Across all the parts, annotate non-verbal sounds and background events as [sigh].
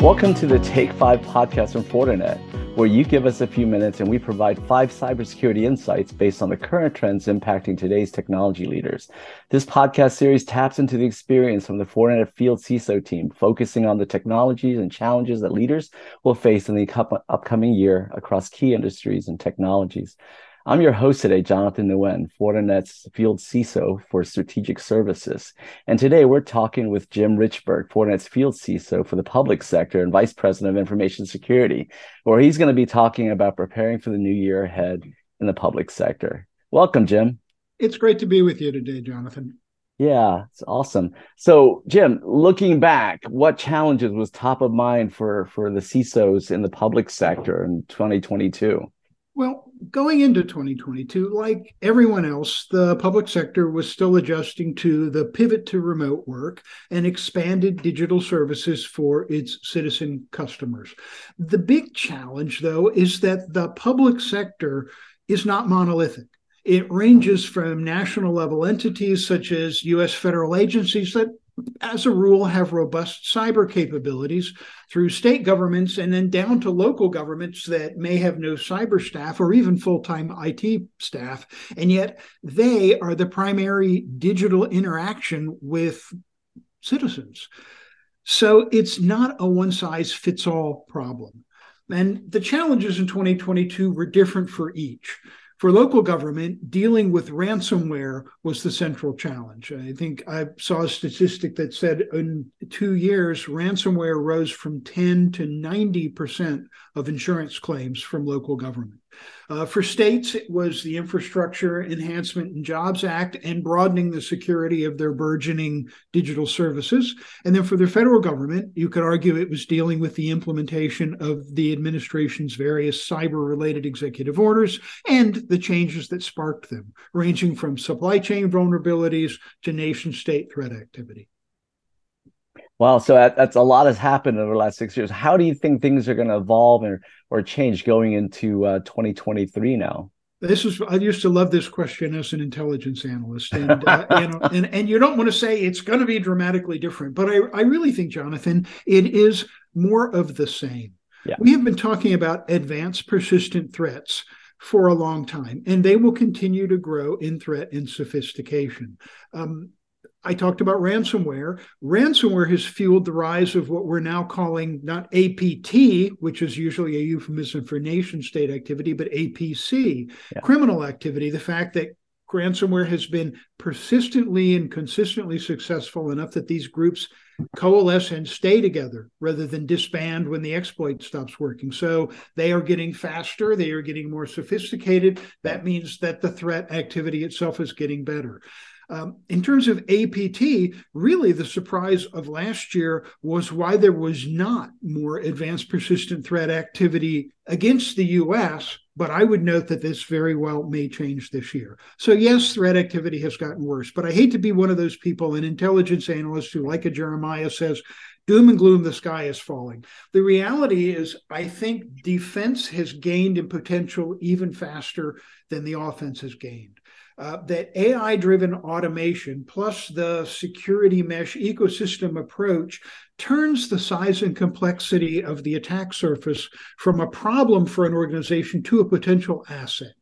Welcome to the Take Five podcast from Fortinet, where you give us a few minutes and we provide five cybersecurity insights based on the current trends impacting today's technology leaders. This podcast series taps into the experience from the Fortinet Field CISO team, focusing on the technologies and challenges that leaders will face in the upcoming year across key industries and technologies. I'm your host today, Jonathan Nguyen, Fortinet's Field CISO for Strategic Services. And today we're talking with Jim Richberg, Fortinet's Field CISO for the public sector and Vice President of Information Security, where he's going to be talking about preparing for the new year ahead in the public sector. Welcome, Jim. It's great to be with you today, Jonathan. Yeah, it's awesome. So, Jim, looking back, what challenges was top of mind for for the CISOs in the public sector in 2022? Well, going into 2022, like everyone else, the public sector was still adjusting to the pivot to remote work and expanded digital services for its citizen customers. The big challenge, though, is that the public sector is not monolithic. It ranges from national level entities such as US federal agencies that as a rule, have robust cyber capabilities through state governments and then down to local governments that may have no cyber staff or even full time IT staff. And yet they are the primary digital interaction with citizens. So it's not a one size fits all problem. And the challenges in 2022 were different for each. For local government, dealing with ransomware was the central challenge. I think I saw a statistic that said in two years, ransomware rose from 10 to 90% of insurance claims from local government. Uh, for states, it was the Infrastructure Enhancement and Jobs Act and broadening the security of their burgeoning digital services. And then for the federal government, you could argue it was dealing with the implementation of the administration's various cyber related executive orders and the changes that sparked them, ranging from supply chain vulnerabilities to nation state threat activity. Wow, so that, that's a lot has happened over the last six years. How do you think things are going to evolve or, or change going into uh, 2023 now? This is I used to love this question as an intelligence analyst, and uh, [laughs] you know, and and you don't want to say it's going to be dramatically different, but I I really think, Jonathan, it is more of the same. Yeah. We have been talking about advanced persistent threats for a long time, and they will continue to grow in threat and sophistication. Um, I talked about ransomware. Ransomware has fueled the rise of what we're now calling not APT, which is usually a euphemism for nation state activity, but APC, yeah. criminal activity. The fact that ransomware has been persistently and consistently successful enough that these groups coalesce and stay together rather than disband when the exploit stops working. So they are getting faster, they are getting more sophisticated. That means that the threat activity itself is getting better. Um, in terms of APT, really the surprise of last year was why there was not more advanced persistent threat activity against the US, but I would note that this very well may change this year. So, yes, threat activity has gotten worse, but I hate to be one of those people, an intelligence analyst who, like a Jeremiah, says, doom and gloom, the sky is falling. The reality is, I think defense has gained in potential even faster than the offense has gained uh, that AI driven automation plus the security mesh ecosystem approach turns the size and complexity of the attack surface from a problem for an organization to a potential asset.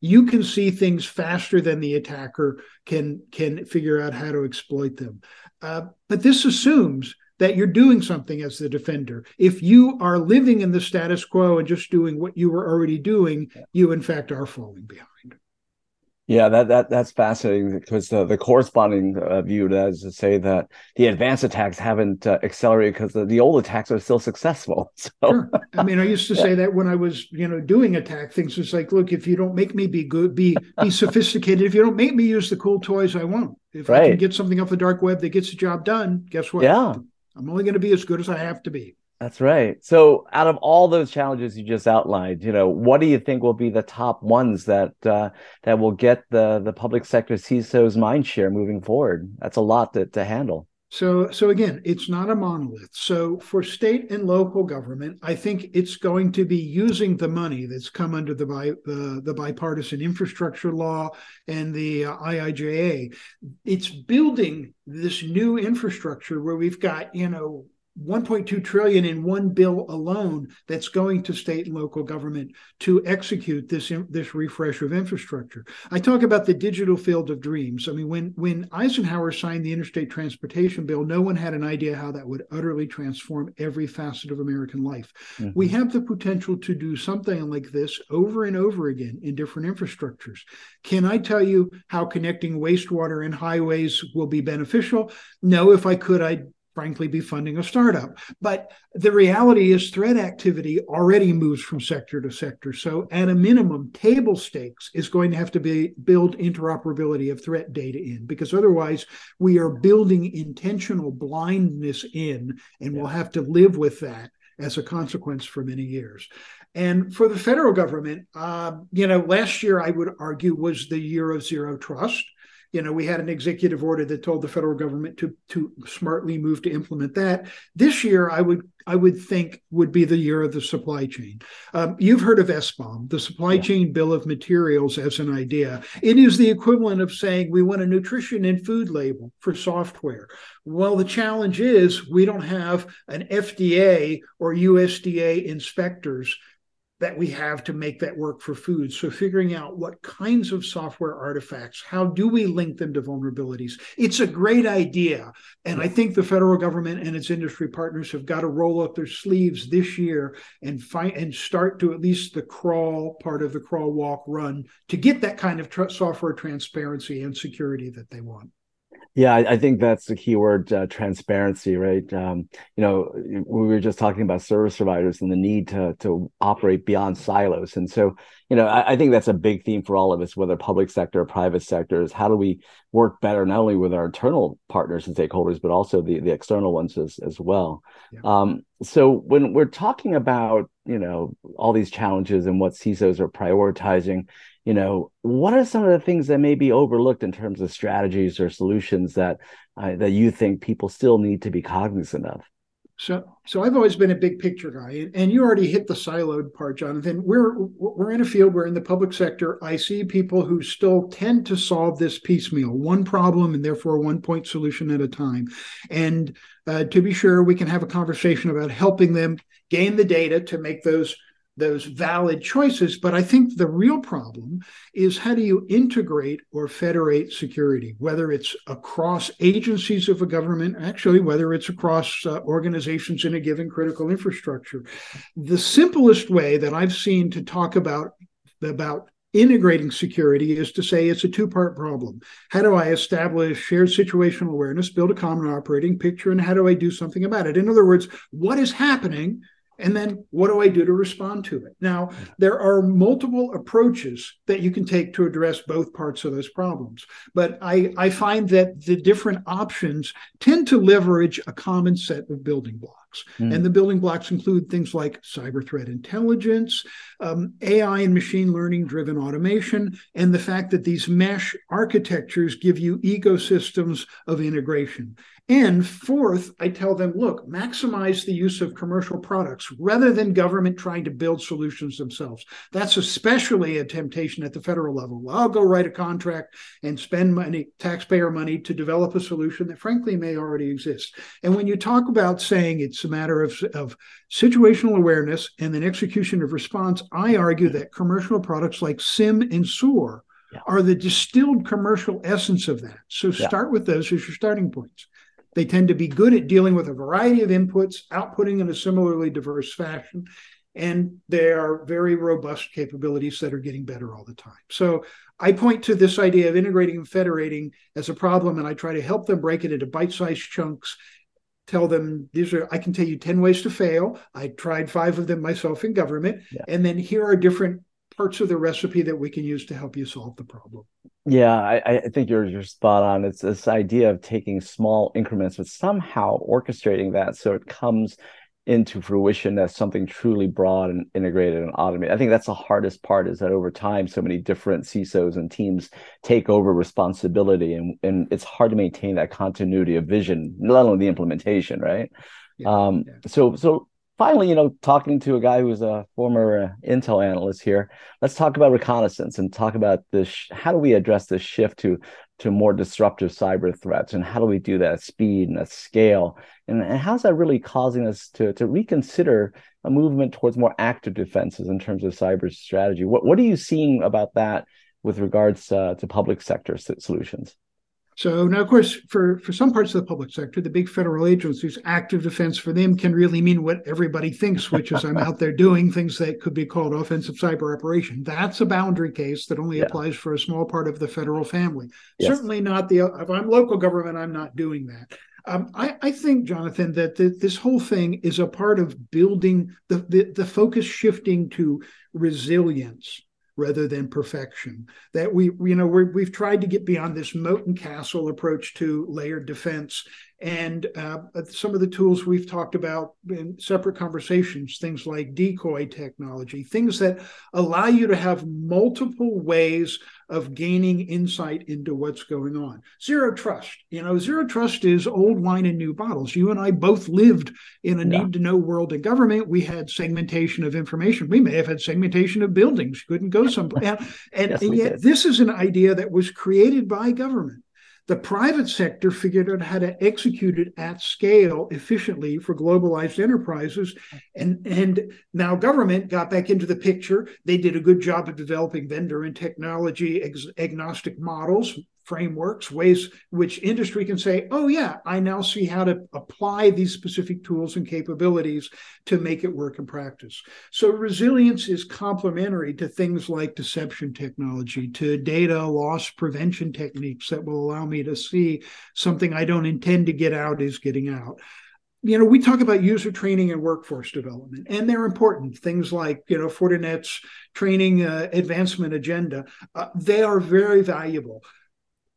You can see things faster than the attacker can can figure out how to exploit them. Uh, but this assumes that you're doing something as the defender. If you are living in the status quo and just doing what you were already doing, you in fact are falling behind. Yeah, that that that's fascinating because the, the corresponding uh, view is to say that the advanced attacks haven't uh, accelerated because the, the old attacks are still successful. [laughs] So, sure. I mean, I used to say that when I was, you know, doing attack things. It's like, look, if you don't make me be good, be be [laughs] sophisticated. If you don't make me use the cool toys, I won't. If right. I can get something off the dark web that gets the job done, guess what? Yeah, I'm only going to be as good as I have to be. That's right. So, out of all those challenges you just outlined, you know, what do you think will be the top ones that uh, that will get the the public sector CISO's mind share moving forward? That's a lot to, to handle. So, so again, it's not a monolith. So, for state and local government, I think it's going to be using the money that's come under the bi- the, the bipartisan infrastructure law and the uh, IIJA. It's building this new infrastructure where we've got, you know, 1.2 trillion in one bill alone that's going to state and local government to execute this this refresh of infrastructure. I talk about the digital field of dreams. I mean, when when Eisenhower signed the Interstate Transportation Bill, no one had an idea how that would utterly transform every facet of American life. Mm-hmm. We have the potential to do something like this over and over again in different infrastructures. Can I tell you how connecting wastewater and highways will be beneficial? No, if I could, I'd frankly be funding a startup. But the reality is threat activity already moves from sector to sector. So at a minimum, table stakes is going to have to be build interoperability of threat data in because otherwise we are building intentional blindness in and we'll have to live with that as a consequence for many years. And for the federal government, uh, you know, last year I would argue was the year of zero trust you know, we had an executive order that told the federal government to to smartly move to implement that. This year, I would I would think would be the year of the supply chain. Um, you've heard of SBOM, the supply yeah. chain bill of materials, as an idea. It is the equivalent of saying we want a nutrition and food label for software. Well, the challenge is we don't have an FDA or USDA inspectors that we have to make that work for food. So figuring out what kinds of software artifacts, how do we link them to vulnerabilities? It's a great idea. And I think the federal government and its industry partners have got to roll up their sleeves this year and find and start to at least the crawl part of the crawl, walk, run to get that kind of tr- software transparency and security that they want. Yeah, I, I, think that's the key word, uh, transparency, right? Um, you know, we were just talking about service providers and the need to to operate beyond silos, and so you know, I, I, think that's a big theme for all of us, whether public sector or private sector, is how do we work better not only with our internal partners and stakeholders, but also the the external ones as as well. Yeah. Um, so when we're talking about you know all these challenges and what CISOs are prioritizing, you know what are some of the things that may be overlooked in terms of strategies or solutions that uh, that you think people still need to be cognizant of so so i've always been a big picture guy and and you already hit the siloed part jonathan. We're we're in a field we're in the public sector. I see people who still tend to solve this piecemeal one problem and therefore one point solution at a time. And uh, to be sure we can have a conversation about helping them gain the data to make those those valid choices. But I think the real problem is how do you integrate or federate security, whether it's across agencies of a government, actually, whether it's across uh, organizations in a given critical infrastructure. The simplest way that I've seen to talk about about integrating security is to say it's a two part problem. How do I establish shared situational awareness, build a common operating picture, and how do I do something about it? In other words, what is happening and then what do I do to respond to it? Now, there are multiple approaches that you can take to address both parts of those problems. But I, I find that the different options tend to leverage a common set of building blocks. Mm. And the building blocks include things like cyber threat intelligence, um, AI and machine learning driven automation, and the fact that these mesh architectures give you ecosystems of integration. And fourth, I tell them, look, maximize the use of commercial products rather than government trying to build solutions themselves. That's especially a temptation at the federal level. Well, I'll go write a contract and spend money, taxpayer money, to develop a solution that frankly may already exist. And when you talk about saying it's a matter of, of situational awareness and then execution of response, I argue that commercial products like SIEM and SOAR yeah. are the distilled commercial essence of that. So yeah. start with those as your starting points. They tend to be good at dealing with a variety of inputs, outputting in a similarly diverse fashion. And they are very robust capabilities that are getting better all the time. So I point to this idea of integrating and federating as a problem, and I try to help them break it into bite sized chunks. Tell them these are, I can tell you 10 ways to fail. I tried five of them myself in government. Yeah. And then here are different parts of the recipe that we can use to help you solve the problem. Yeah, I, I think you're you're spot on. It's this idea of taking small increments, but somehow orchestrating that so it comes into fruition as something truly broad and integrated and automated. I think that's the hardest part is that over time, so many different CISOs and teams take over responsibility and, and it's hard to maintain that continuity of vision, let alone the implementation, right? Yeah, um, yeah. So, so finally, you know, talking to a guy who's a former uh, Intel analyst here, let's talk about reconnaissance and talk about this. How do we address this shift to to more disruptive cyber threats, and how do we do that at speed and at scale? And, and how's that really causing us to to reconsider a movement towards more active defenses in terms of cyber strategy? What what are you seeing about that with regards uh, to public sector solutions? So now, of course, for, for some parts of the public sector, the big federal agencies, active defense for them can really mean what everybody thinks, which is I'm out there doing things that could be called offensive cyber operation. That's a boundary case that only yeah. applies for a small part of the federal family. Yes. Certainly not the, if I'm local government, I'm not doing that. Um, I, I, think, Jonathan, that the, this whole thing is a part of building the, the, the focus shifting to resilience rather than perfection. That we, you know, we have tried to get beyond this moat and castle approach to layered defense and uh, some of the tools we've talked about in separate conversations, things like decoy technology, things that allow you to have multiple ways of gaining insight into what's going on. Zero trust, you know, zero trust is old wine in new bottles. You and I both lived in a yeah. need to know world of government. We had segmentation of information. We may have had segmentation of buildings, couldn't go [laughs] somewhere. and, yes, and yet, did. this is an idea that was created by government the private sector figured out how to execute it at scale efficiently for globalized enterprises. And, and now government got back into the picture. They did a good job of developing vendor and technology agnostic models, frameworks, ways which industry can say, oh, yeah, I now see how to apply these specific tools and capabilities to make it work in practice. So resilience is complementary to things like deception technology, to data loss prevention techniques that will allow me to see something I don't intend to get out is getting out you know, we talk about user training and workforce development, and they're important. Things like, you know, Fortinet's training uh, advancement agenda, uh, they are very valuable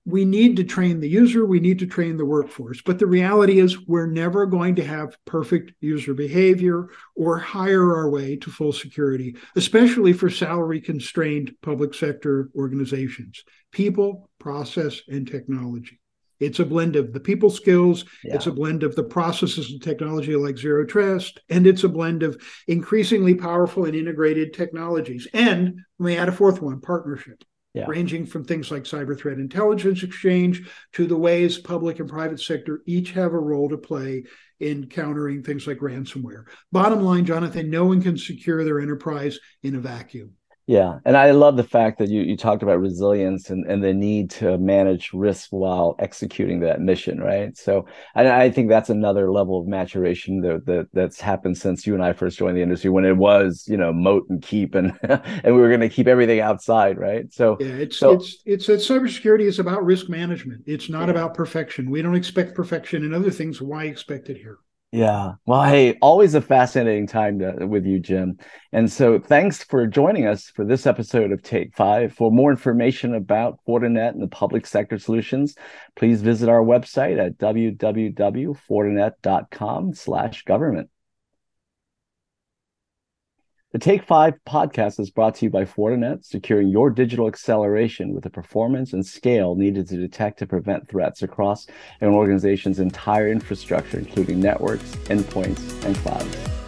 we need to train the user, we need to train the workforce. But the reality is, we're never going to have perfect user behavior or hire our way to full security, especially for salary constrained public sector organizations. People, process, and technology. It's a blend of the people skills, yeah. it's a blend of the processes and technology like zero trust, and it's a blend of increasingly powerful and integrated technologies. And let me add a fourth one partnership yeah. ranging from things like cyber threat intelligence exchange to the ways public and private sector each have a role to play in countering things like ransomware. Bottom line, Jonathan, no one can secure their enterprise in a vacuum. Yeah, and I love the fact that you you talked about resilience and, and the need to manage risk while executing that mission, right? So, and I think that's another level of maturation that, that that's happened since you and I first joined the industry when it was you know moat and keep and [laughs] and we were going to keep everything outside, right? So yeah, it's so, it's it's that cybersecurity is about risk management. It's not yeah. about perfection. We don't expect perfection in other things. Why expect it here? Yeah. Well, hey, always a fascinating time to, with you, Jim. And so thanks for joining us for this episode of Take Five. For more information about Fortinet and the public sector solutions, please visit our website at www.fortinet.com slash government. The Take Five podcast is brought to you by Fortinet, securing your digital acceleration with the performance and scale needed to detect and prevent threats across an organization's entire infrastructure, including networks, endpoints, and clouds.